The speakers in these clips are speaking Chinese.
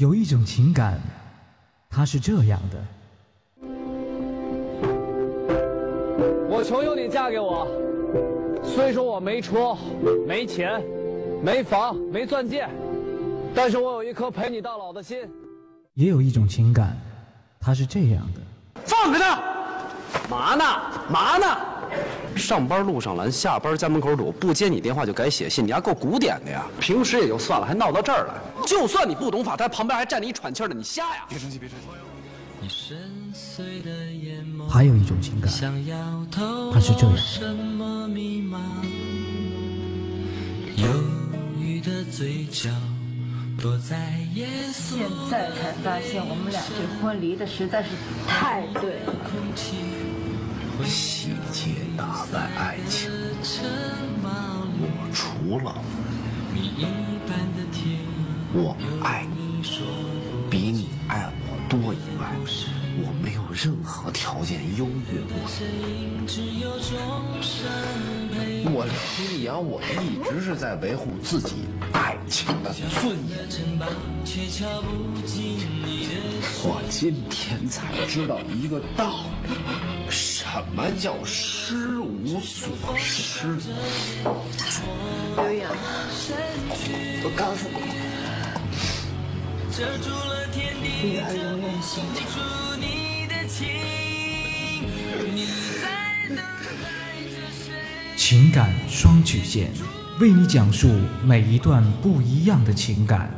有一种情感，它是这样的。我求求你嫁给我，虽说我没车、没钱、没房、没钻戒，但是我有一颗陪你到老的心。也有一种情感，它是这样的。放开他！嘛呢？嘛呢？上班路上拦，下班家门口堵，不接你电话就改写信，你还够古典的呀！平时也就算了，还闹到这儿来。就算你不懂法，他旁边还站着一喘气的，你瞎呀？别生气，别生气。还有一种情感，它是这样。现在才发现，我们俩这婚离的实在是太对了。细节打败爱情，我除了我爱你比你爱我多以外，我没有任何条件优越过你。我李阳，我一直是在维护自己爱情的尊严。我今天才知道一个道理，什么叫失无所失？刘洋，我告诉你，遮住了天地，遮住你的情。你在等待着谁？情感双曲线，为你讲述每一段不一样的情感。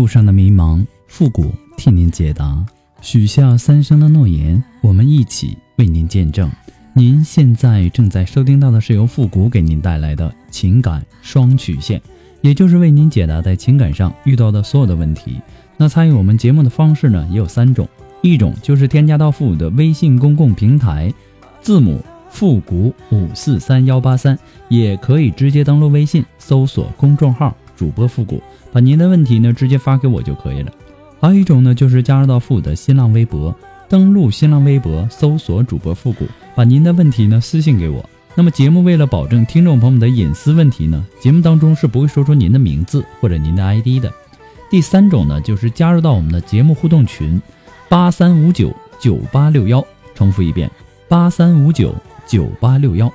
路上的迷茫，复古替您解答。许下三生的诺言，我们一起为您见证。您现在正在收听到的是由复古给您带来的情感双曲线，也就是为您解答在情感上遇到的所有的问题。那参与我们节目的方式呢，也有三种，一种就是添加到复古的微信公共平台，字母复古五四三幺八三，也可以直接登录微信搜索公众号主播复古。把您的问题呢直接发给我就可以了。还有一种呢，就是加入到复古的新浪微博，登录新浪微博搜索主播复古，把您的问题呢私信给我。那么节目为了保证听众朋友们的隐私问题呢，节目当中是不会说出您的名字或者您的 ID 的。第三种呢，就是加入到我们的节目互动群，八三五九九八六幺，重复一遍，八三五九九八六幺，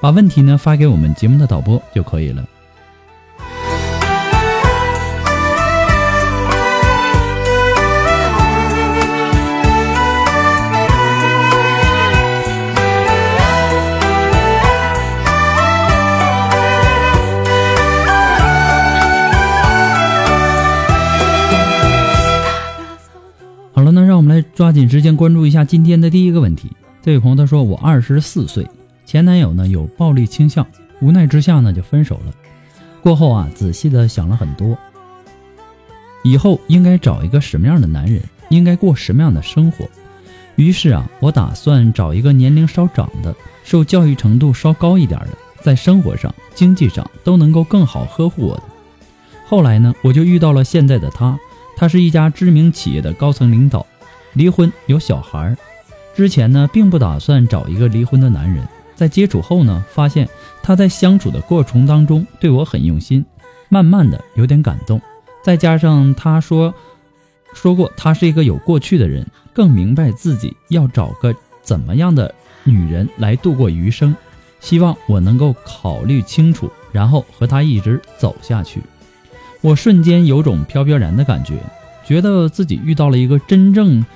把问题呢发给我们节目的导播就可以了。我们来抓紧时间关注一下今天的第一个问题。这位朋友他说：“我二十四岁，前男友呢有暴力倾向，无奈之下呢就分手了。过后啊，仔细的想了很多，以后应该找一个什么样的男人，应该过什么样的生活。于是啊，我打算找一个年龄稍长的，受教育程度稍高一点的，在生活上、经济上都能够更好呵护我的。后来呢，我就遇到了现在的他。”他是一家知名企业的高层领导，离婚有小孩儿。之前呢，并不打算找一个离婚的男人。在接触后呢，发现他在相处的过程当中对我很用心，慢慢的有点感动。再加上他说说过他是一个有过去的人，更明白自己要找个怎么样的女人来度过余生。希望我能够考虑清楚，然后和他一直走下去。我瞬间有种飘飘然的感觉，觉得自己遇到了一个真正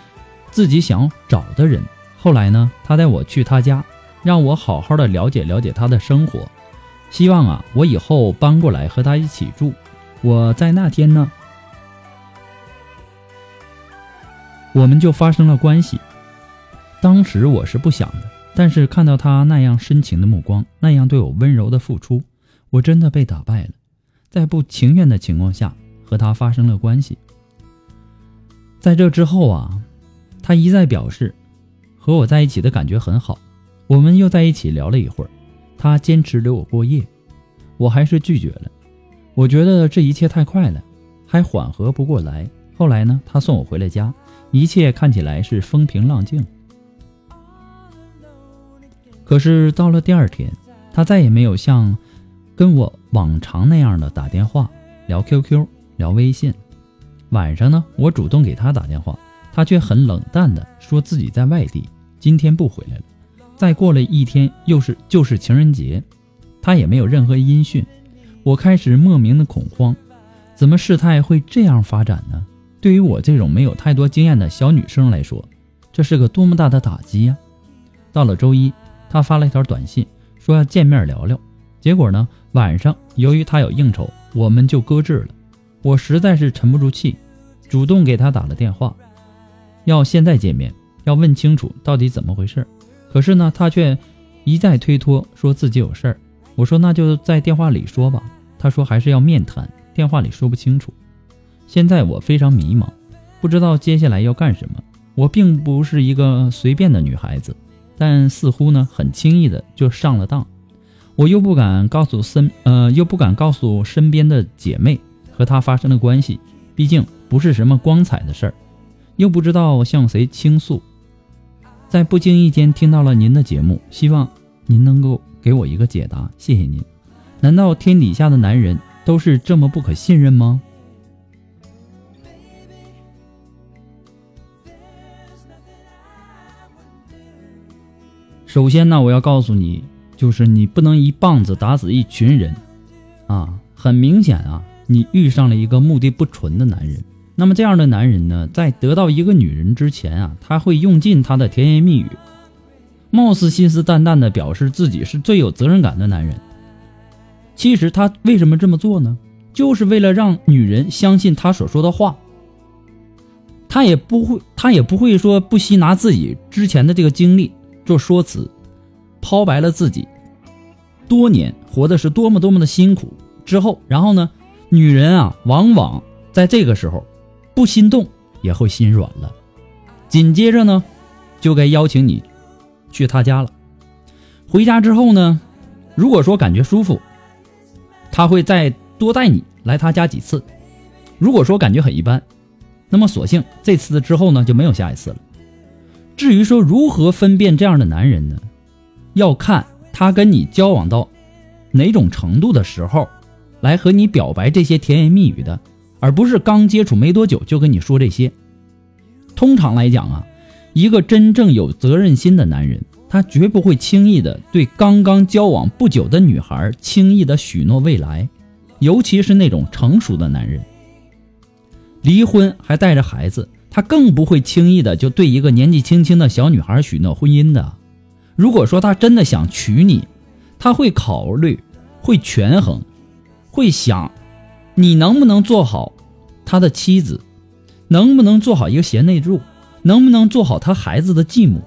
自己想找的人。后来呢，他带我去他家，让我好好的了解了解他的生活。希望啊，我以后搬过来和他一起住。我在那天呢，我们就发生了关系。当时我是不想的，但是看到他那样深情的目光，那样对我温柔的付出，我真的被打败了。在不情愿的情况下和他发生了关系，在这之后啊，他一再表示和我在一起的感觉很好，我们又在一起聊了一会儿，他坚持留我过夜，我还是拒绝了。我觉得这一切太快了，还缓和不过来。后来呢，他送我回了家，一切看起来是风平浪静。可是到了第二天，他再也没有像跟我往常那样的打电话、聊 QQ、聊微信。晚上呢，我主动给他打电话，他却很冷淡的说自己在外地，今天不回来了。再过了一天，又是就是情人节，他也没有任何音讯。我开始莫名的恐慌，怎么事态会这样发展呢？对于我这种没有太多经验的小女生来说，这是个多么大的打击呀！到了周一，他发了一条短信，说要见面聊聊。结果呢，晚上由于他有应酬，我们就搁置了。我实在是沉不住气，主动给他打了电话，要现在见面，要问清楚到底怎么回事。可是呢，他却一再推脱，说自己有事儿。我说那就在电话里说吧。他说还是要面谈，电话里说不清楚。现在我非常迷茫，不知道接下来要干什么。我并不是一个随便的女孩子，但似乎呢很轻易的就上了当。我又不敢告诉身呃，又不敢告诉身边的姐妹和他发生的关系，毕竟不是什么光彩的事儿，又不知道向谁倾诉。在不经意间听到了您的节目，希望您能够给我一个解答，谢谢您。难道天底下的男人都是这么不可信任吗？首先呢，我要告诉你，就是你不能一棒子打死一群人，啊，很明显啊，你遇上了一个目的不纯的男人。那么这样的男人呢，在得到一个女人之前啊，他会用尽他的甜言蜜语，貌似信誓旦旦的表示自己是最有责任感的男人。其实他为什么这么做呢？就是为了让女人相信他所说的话。他也不会，他也不会说不惜拿自己之前的这个经历。做说辞，抛白了自己多年活的是多么多么的辛苦之后，然后呢，女人啊，往往在这个时候不心动也会心软了。紧接着呢，就该邀请你去他家了。回家之后呢，如果说感觉舒服，他会再多带你来他家几次。如果说感觉很一般，那么索性这次之后呢，就没有下一次了。至于说如何分辨这样的男人呢？要看他跟你交往到哪种程度的时候，来和你表白这些甜言蜜语的，而不是刚接触没多久就跟你说这些。通常来讲啊，一个真正有责任心的男人，他绝不会轻易的对刚刚交往不久的女孩轻易的许诺未来，尤其是那种成熟的男人，离婚还带着孩子。他更不会轻易的就对一个年纪轻轻的小女孩许诺婚姻的。如果说他真的想娶你，他会考虑，会权衡，会想，你能不能做好他的妻子，能不能做好一个贤内助，能不能做好他孩子的继母，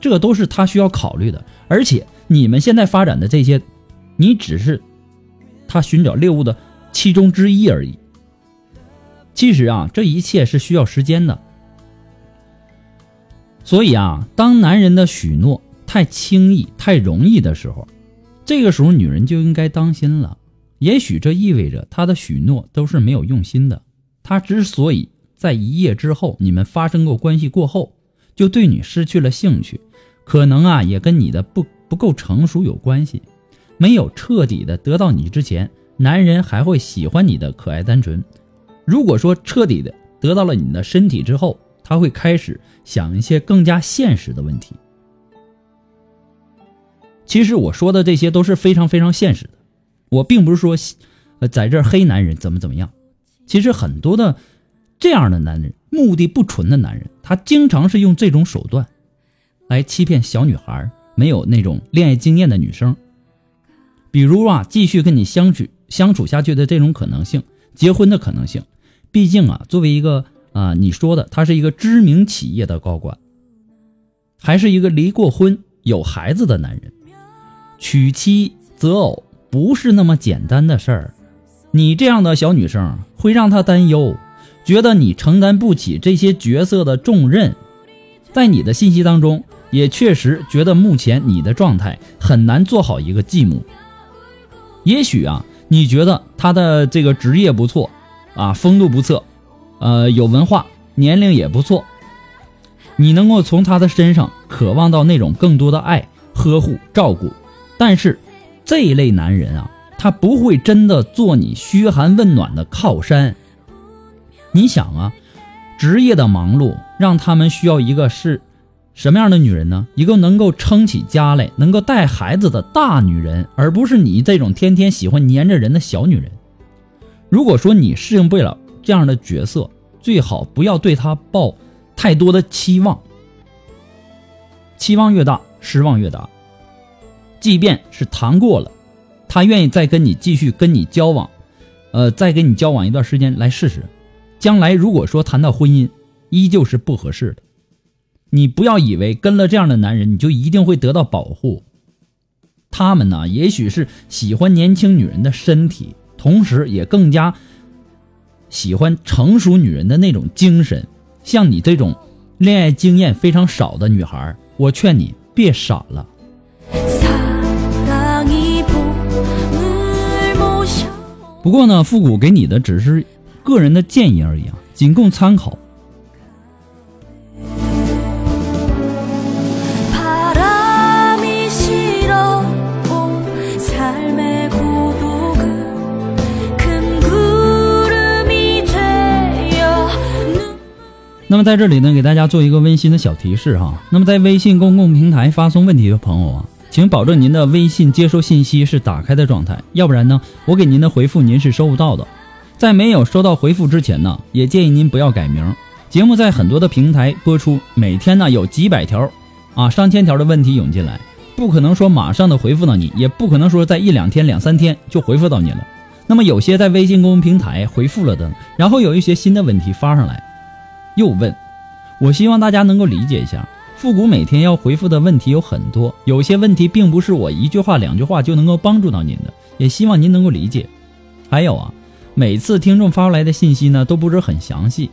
这都是他需要考虑的。而且你们现在发展的这些，你只是他寻找猎物的其中之一而已。其实啊，这一切是需要时间的。所以啊，当男人的许诺太轻易、太容易的时候，这个时候女人就应该当心了。也许这意味着他的许诺都是没有用心的。他之所以在一夜之后，你们发生过关系过后，就对你失去了兴趣，可能啊，也跟你的不不够成熟有关系。没有彻底的得到你之前，男人还会喜欢你的可爱单纯。如果说彻底的得到了你的身体之后，他会开始想一些更加现实的问题。其实我说的这些都是非常非常现实的，我并不是说，呃，在这黑男人怎么怎么样。其实很多的这样的男人，目的不纯的男人，他经常是用这种手段来欺骗小女孩，没有那种恋爱经验的女生。比如啊，继续跟你相处相处下去的这种可能性，结婚的可能性。毕竟啊，作为一个啊，你说的他是一个知名企业的高管，还是一个离过婚有孩子的男人，娶妻择偶不是那么简单的事儿。你这样的小女生会让他担忧，觉得你承担不起这些角色的重任，在你的信息当中，也确实觉得目前你的状态很难做好一个继母。也许啊，你觉得他的这个职业不错，啊，风度不错，呃，有文化，年龄也不错，你能够从他的身上渴望到那种更多的爱、呵护、照顾。但是，这一类男人啊，他不会真的做你嘘寒问暖的靠山。你想啊，职业的忙碌让他们需要一个是什么样的女人呢？一个能够撑起家来、能够带孩子的大女人，而不是你这种天天喜欢粘着人的小女人。如果说你适应不了这样的角色，最好不要对他抱太多的期望，期望越大，失望越大。即便是谈过了，他愿意再跟你继续跟你交往，呃，再跟你交往一段时间来试试。将来如果说谈到婚姻，依旧是不合适的。你不要以为跟了这样的男人，你就一定会得到保护。他们呢，也许是喜欢年轻女人的身体，同时也更加喜欢成熟女人的那种精神。像你这种恋爱经验非常少的女孩，我劝你别傻了。不过呢，复古给你的只是个人的建议而已啊，仅供参考。那么在这里呢，给大家做一个温馨的小提示哈。那么在微信公共平台发送问题的朋友啊，请保证您的微信接收信息是打开的状态，要不然呢，我给您的回复您是收不到的。在没有收到回复之前呢，也建议您不要改名。节目在很多的平台播出，每天呢有几百条，啊上千条的问题涌进来，不可能说马上的回复到你，也不可能说在一两天、两三天就回复到你了。那么有些在微信公众平台回复了的，然后有一些新的问题发上来。又问，我希望大家能够理解一下，复古每天要回复的问题有很多，有些问题并不是我一句话两句话就能够帮助到您的，也希望您能够理解。还有啊，每次听众发过来的信息呢，都不是很详细，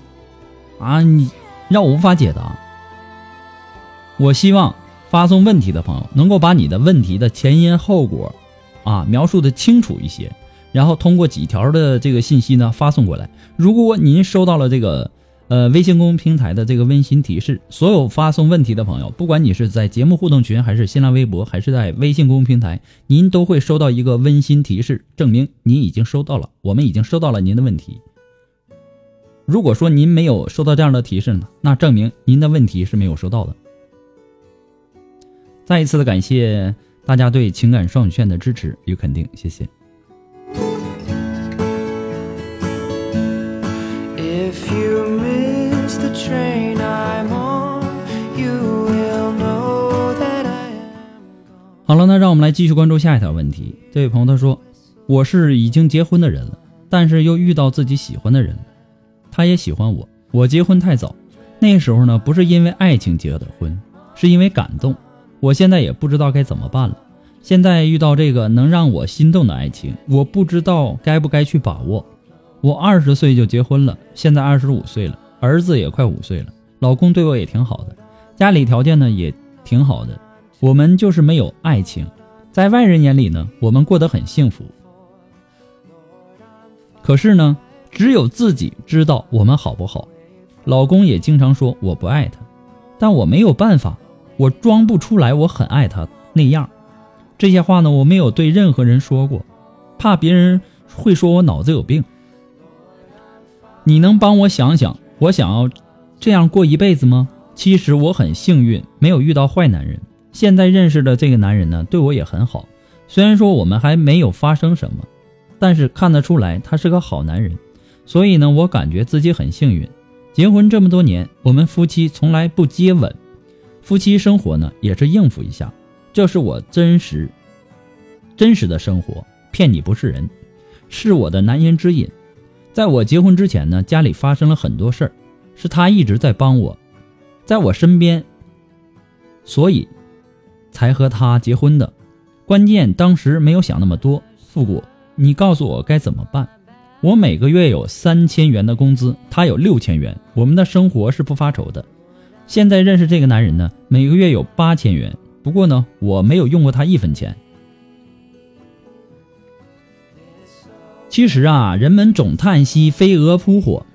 啊，你让我无法解答。我希望发送问题的朋友能够把你的问题的前因后果，啊，描述的清楚一些，然后通过几条的这个信息呢发送过来。如果您收到了这个。呃，微信公众平台的这个温馨提示，所有发送问题的朋友，不管你是在节目互动群，还是新浪微博，还是在微信公众平台，您都会收到一个温馨提示，证明您已经收到了，我们已经收到了您的问题。如果说您没有收到这样的提示呢，那证明您的问题是没有收到的。再一次的感谢大家对情感双曲线的支持与肯定，谢谢。好了，那让我们来继续关注下一条问题。这位朋友他说：“我是已经结婚的人了，但是又遇到自己喜欢的人，他也喜欢我。我结婚太早，那时候呢不是因为爱情结的婚，是因为感动。我现在也不知道该怎么办了。现在遇到这个能让我心动的爱情，我不知道该不该去把握。我二十岁就结婚了，现在二十五岁了，儿子也快五岁了，老公对我也挺好的，家里条件呢也挺好的。”我们就是没有爱情，在外人眼里呢，我们过得很幸福。可是呢，只有自己知道我们好不好。老公也经常说我不爱他，但我没有办法，我装不出来我很爱他那样。这些话呢，我没有对任何人说过，怕别人会说我脑子有病。你能帮我想想，我想要这样过一辈子吗？其实我很幸运，没有遇到坏男人。现在认识的这个男人呢，对我也很好。虽然说我们还没有发生什么，但是看得出来他是个好男人。所以呢，我感觉自己很幸运。结婚这么多年，我们夫妻从来不接吻，夫妻生活呢也是应付一下。这是我真实、真实的生活，骗你不是人，是我的难言之隐。在我结婚之前呢，家里发生了很多事儿，是他一直在帮我，在我身边，所以。才和他结婚的，关键当时没有想那么多。复古，你告诉我该怎么办？我每个月有三千元的工资，他有六千元，我们的生活是不发愁的。现在认识这个男人呢，每个月有八千元，不过呢，我没有用过他一分钱。其实啊，人们总叹息飞蛾扑火，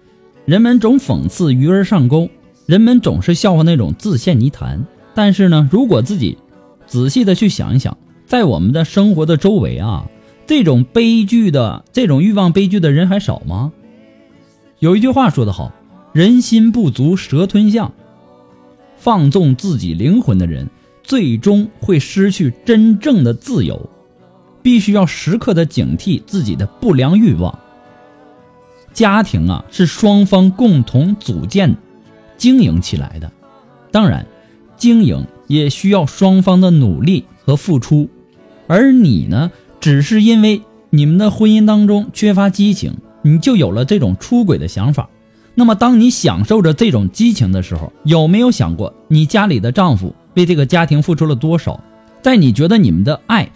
人们总讽刺鱼儿上钩，人们总是笑话那种自陷泥潭。但是呢，如果自己仔细的去想一想，在我们的生活的周围啊，这种悲剧的、这种欲望悲剧的人还少吗？有一句话说得好：“人心不足蛇吞象。”放纵自己灵魂的人，最终会失去真正的自由。必须要时刻的警惕自己的不良欲望。家庭啊，是双方共同组建、经营起来的，当然，经营也需要双方的努力和付出。而你呢，只是因为你们的婚姻当中缺乏激情，你就有了这种出轨的想法。那么，当你享受着这种激情的时候，有没有想过你家里的丈夫为这个家庭付出了多少？在你觉得你们的爱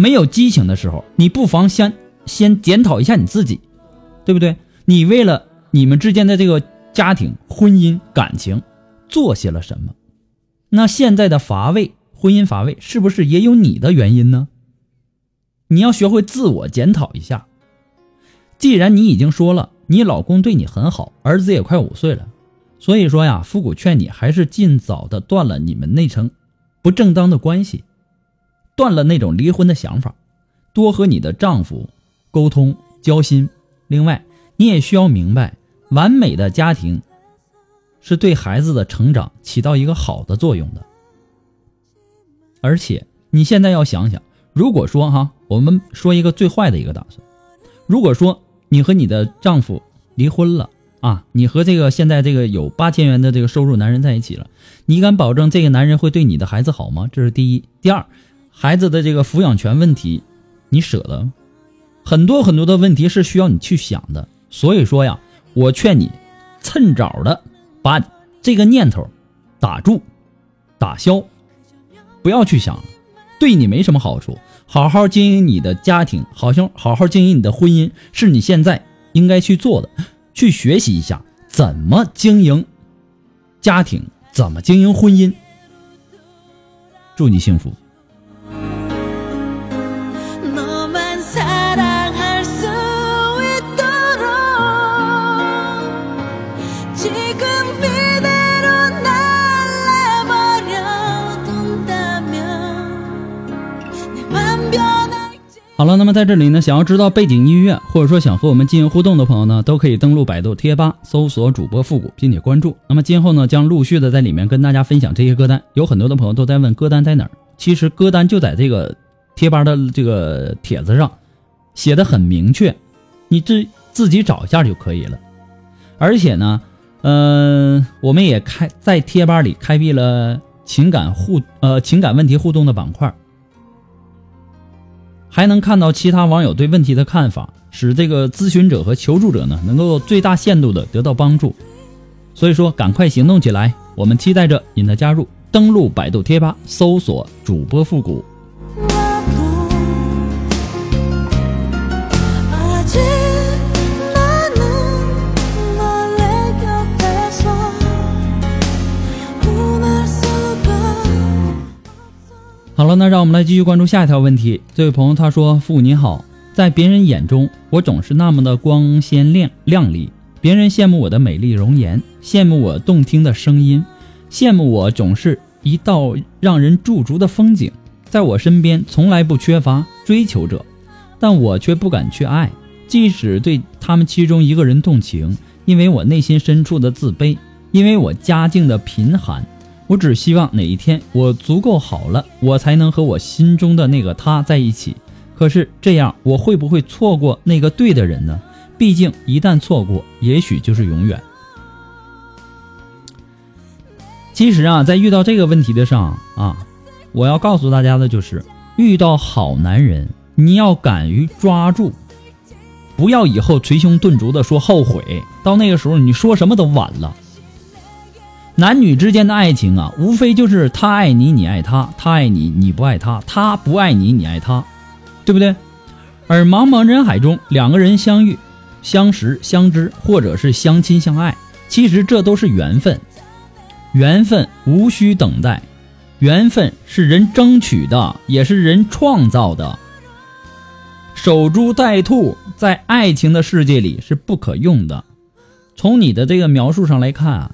没有激情的时候，你不妨先先检讨一下你自己，对不对？你为了你们之间的这个家庭、婚姻、感情做些了什么？那现在的乏味，婚姻乏味，是不是也有你的原因呢？你要学会自我检讨一下。既然你已经说了。你老公对你很好，儿子也快五岁了，所以说呀，复古劝你还是尽早的断了你们那层不正当的关系，断了那种离婚的想法，多和你的丈夫沟通交心。另外，你也需要明白，完美的家庭是对孩子的成长起到一个好的作用的。而且你现在要想想，如果说哈，我们说一个最坏的一个打算，如果说。你和你的丈夫离婚了啊？你和这个现在这个有八千元的这个收入男人在一起了，你敢保证这个男人会对你的孩子好吗？这是第一。第二，孩子的这个抚养权问题，你舍得吗？很多很多的问题是需要你去想的。所以说呀，我劝你趁早的把这个念头打住、打消，不要去想了，对你没什么好处。好好经营你的家庭，好像好好经营你的婚姻，是你现在应该去做的。去学习一下怎么经营家庭，怎么经营婚姻。祝你幸福。好了，那么在这里呢，想要知道背景音乐，或者说想和我们进行互动的朋友呢，都可以登录百度贴吧，搜索主播复古，并且关注。那么今后呢，将陆续的在里面跟大家分享这些歌单。有很多的朋友都在问歌单在哪儿，其实歌单就在这个贴吧的这个帖子上，写的很明确，你自自己找一下就可以了。而且呢，嗯，我们也开在贴吧里开辟了情感互呃情感问题互动的板块。还能看到其他网友对问题的看法，使这个咨询者和求助者呢能够最大限度的得到帮助。所以说，赶快行动起来！我们期待着您的加入。登录百度贴吧，搜索主播复古。好了，那让我们来继续关注下一条问题。这位朋友他说：“父你好，在别人眼中，我总是那么的光鲜亮亮丽，别人羡慕我的美丽容颜，羡慕我动听的声音，羡慕我总是一道让人驻足的风景。在我身边从来不缺乏追求者，但我却不敢去爱，即使对他们其中一个人动情，因为我内心深处的自卑，因为我家境的贫寒。”我只希望哪一天我足够好了，我才能和我心中的那个他在一起。可是这样，我会不会错过那个对的人呢？毕竟一旦错过，也许就是永远。其实啊，在遇到这个问题的上啊，我要告诉大家的就是，遇到好男人，你要敢于抓住，不要以后捶胸顿足的说后悔。到那个时候，你说什么都晚了。男女之间的爱情啊，无非就是他爱你，你爱他；他爱你，你不爱他；他不爱你，你爱他，对不对？而茫茫人海中，两个人相遇，相识、相知，或者是相亲相爱，其实这都是缘分。缘分无需等待，缘分是人争取的，也是人创造的。守株待兔在爱情的世界里是不可用的。从你的这个描述上来看啊，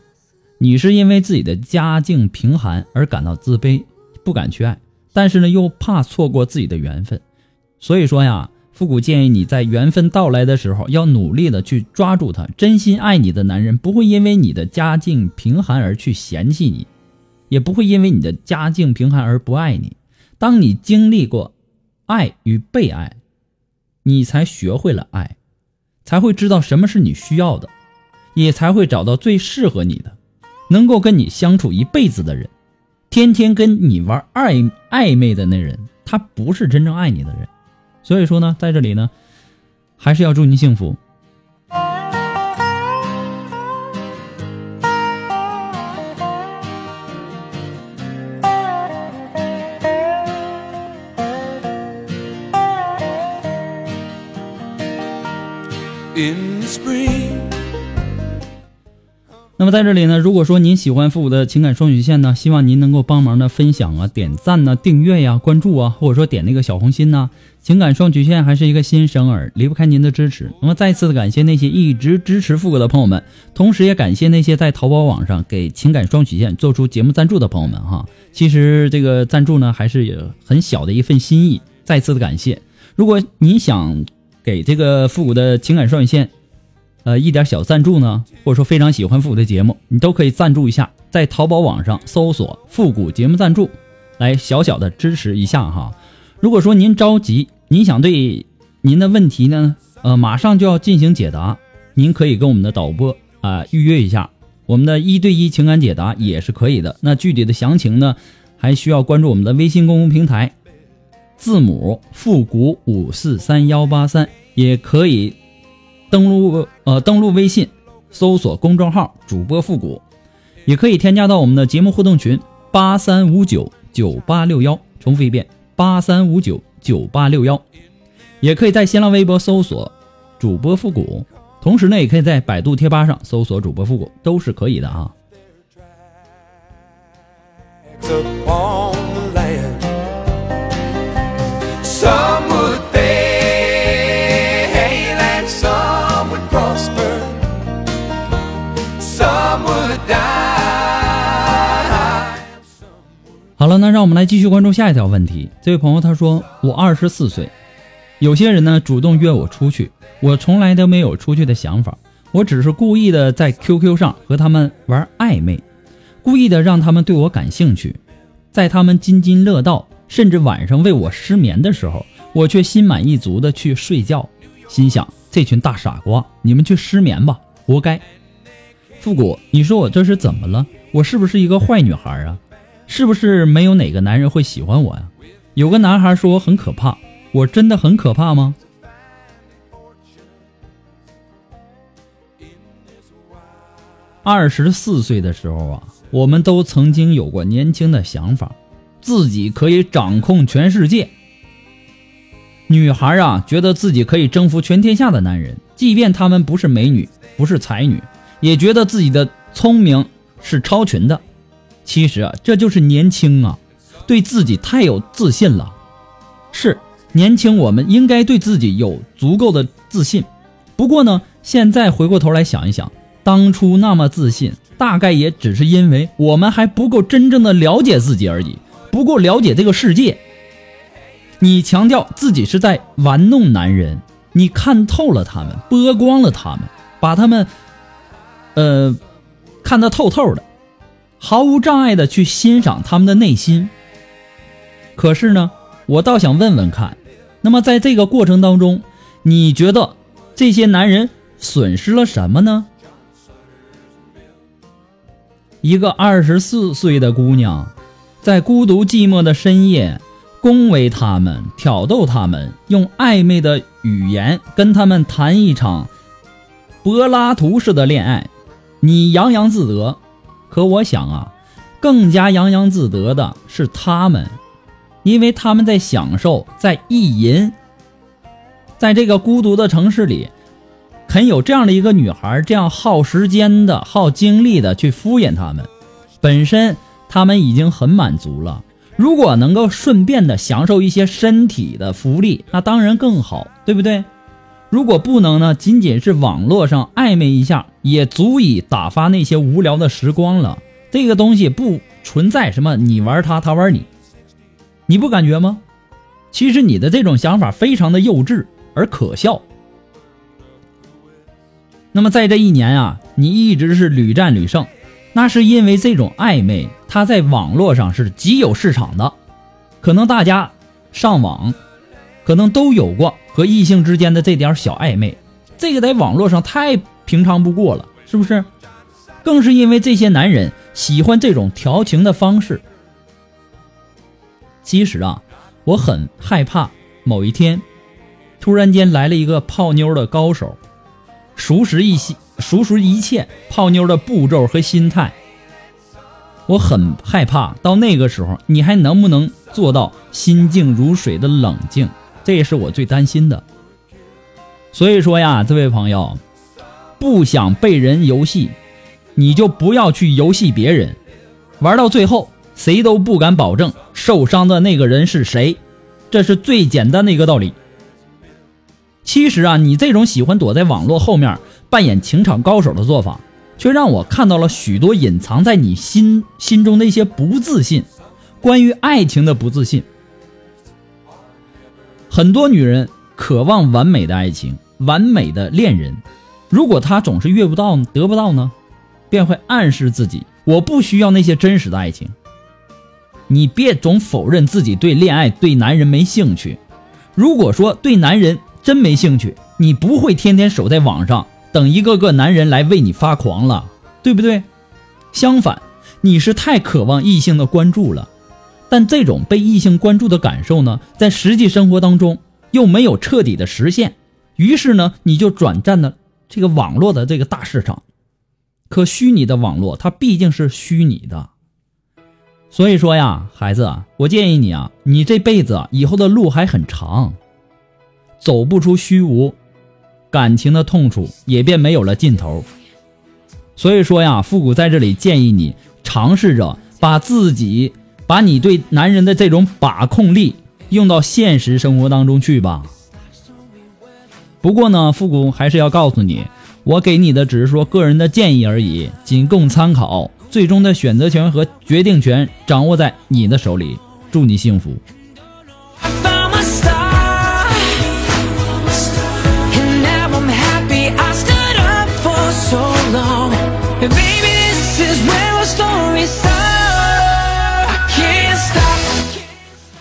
你是因为自己的家境贫寒而感到自卑，不敢去爱，但是呢又怕错过自己的缘分，所以说呀。复古建议你在缘分到来的时候，要努力的去抓住他。真心爱你的男人不会因为你的家境贫寒而去嫌弃你，也不会因为你的家境贫寒而不爱你。当你经历过爱与被爱，你才学会了爱，才会知道什么是你需要的，也才会找到最适合你的，能够跟你相处一辈子的人。天天跟你玩暧暧昧的那人，他不是真正爱你的人。所以说呢，在这里呢，还是要祝您幸福。in spring 那么在这里呢，如果说您喜欢复古的情感双曲线呢，希望您能够帮忙的分享啊、点赞呢、订阅呀、关注啊，或者说点那个小红心呢。情感双曲线还是一个新生儿，离不开您的支持。那么再次的感谢那些一直支持复古的朋友们，同时也感谢那些在淘宝网上给情感双曲线做出节目赞助的朋友们哈。其实这个赞助呢，还是很小的一份心意，再次的感谢。如果你想给这个复古的情感双曲线。呃，一点小赞助呢，或者说非常喜欢复古的节目，你都可以赞助一下，在淘宝网上搜索“复古节目赞助”，来小小的支持一下哈。如果说您着急，您想对您的问题呢，呃，马上就要进行解答，您可以跟我们的导播啊预约一下，我们的一对一情感解答也是可以的。那具体的详情呢，还需要关注我们的微信公共平台，字母复古五四三幺八三，也可以。登录呃，登录微信，搜索公众号“主播复古”，也可以添加到我们的节目互动群八三五九九八六幺。重复一遍，八三五九九八六幺。也可以在新浪微博搜索“主播复古”，同时呢，也可以在百度贴吧上搜索“主播复古”，都是可以的啊。好了，那让我们来继续关注下一条问题。这位朋友他说：“我二十四岁，有些人呢主动约我出去，我从来都没有出去的想法，我只是故意的在 QQ 上和他们玩暧昧，故意的让他们对我感兴趣，在他们津津乐道，甚至晚上为我失眠的时候，我却心满意足的去睡觉，心想这群大傻瓜，你们去失眠吧，活该。复古，你说我这是怎么了？我是不是一个坏女孩啊？”是不是没有哪个男人会喜欢我呀？有个男孩说我很可怕，我真的很可怕吗？二十四岁的时候啊，我们都曾经有过年轻的想法，自己可以掌控全世界。女孩啊，觉得自己可以征服全天下的男人，即便他们不是美女，不是才女，也觉得自己的聪明是超群的。其实啊，这就是年轻啊，对自己太有自信了。是年轻，我们应该对自己有足够的自信。不过呢，现在回过头来想一想，当初那么自信，大概也只是因为我们还不够真正的了解自己而已，不够了解这个世界。你强调自己是在玩弄男人，你看透了他们，剥光了他们，把他们，呃，看得透透的。毫无障碍的去欣赏他们的内心。可是呢，我倒想问问看，那么在这个过程当中，你觉得这些男人损失了什么呢？一个二十四岁的姑娘，在孤独寂寞的深夜，恭维他们，挑逗他们，用暧昧的语言跟他们谈一场柏拉图式的恋爱，你洋洋自得。可我想啊，更加洋洋自得的是他们，因为他们在享受，在意淫，在这个孤独的城市里，肯有这样的一个女孩，这样耗时间的、耗精力的去敷衍他们，本身他们已经很满足了。如果能够顺便的享受一些身体的福利，那当然更好，对不对？如果不能呢，仅仅是网络上暧昧一下，也足以打发那些无聊的时光了。这个东西不存在什么你玩他，他玩你，你不感觉吗？其实你的这种想法非常的幼稚而可笑。那么在这一年啊，你一直是屡战屡胜，那是因为这种暧昧，它在网络上是极有市场的。可能大家上网，可能都有过和异性之间的这点小暧昧，这个在网络上太平常不过了，是不是？更是因为这些男人喜欢这种调情的方式。其实啊，我很害怕某一天，突然间来了一个泡妞的高手。熟识一些，熟识一切泡妞的步骤和心态，我很害怕到那个时候你还能不能做到心静如水的冷静，这也是我最担心的。所以说呀，这位朋友，不想被人游戏，你就不要去游戏别人，玩到最后谁都不敢保证受伤的那个人是谁，这是最简单的一个道理。其实啊，你这种喜欢躲在网络后面扮演情场高手的做法，却让我看到了许多隐藏在你心心中的一些不自信，关于爱情的不自信。很多女人渴望完美的爱情，完美的恋人，如果她总是遇不到、得不到呢，便会暗示自己我不需要那些真实的爱情。你别总否认自己对恋爱、对男人没兴趣。如果说对男人，真没兴趣，你不会天天守在网上等一个个男人来为你发狂了，对不对？相反，你是太渴望异性的关注了，但这种被异性关注的感受呢，在实际生活当中又没有彻底的实现，于是呢，你就转战了这个网络的这个大市场。可虚拟的网络它毕竟是虚拟的，所以说呀，孩子，我建议你啊，你这辈子，以后的路还很长。走不出虚无，感情的痛楚也便没有了尽头。所以说呀，复古在这里建议你尝试着把自己、把你对男人的这种把控力用到现实生活当中去吧。不过呢，复古还是要告诉你，我给你的只是说个人的建议而已，仅供参考，最终的选择权和决定权掌握在你的手里。祝你幸福。Baby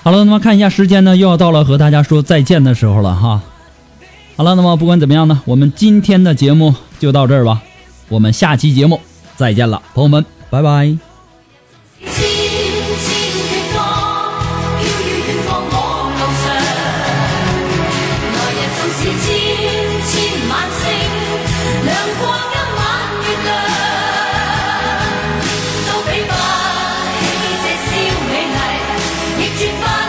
好了，那么看一下时间呢，又要到了和大家说再见的时候了哈。好了，那么不管怎么样呢，我们今天的节目就到这儿吧。我们下期节目再见了，朋友们，拜拜。军吧。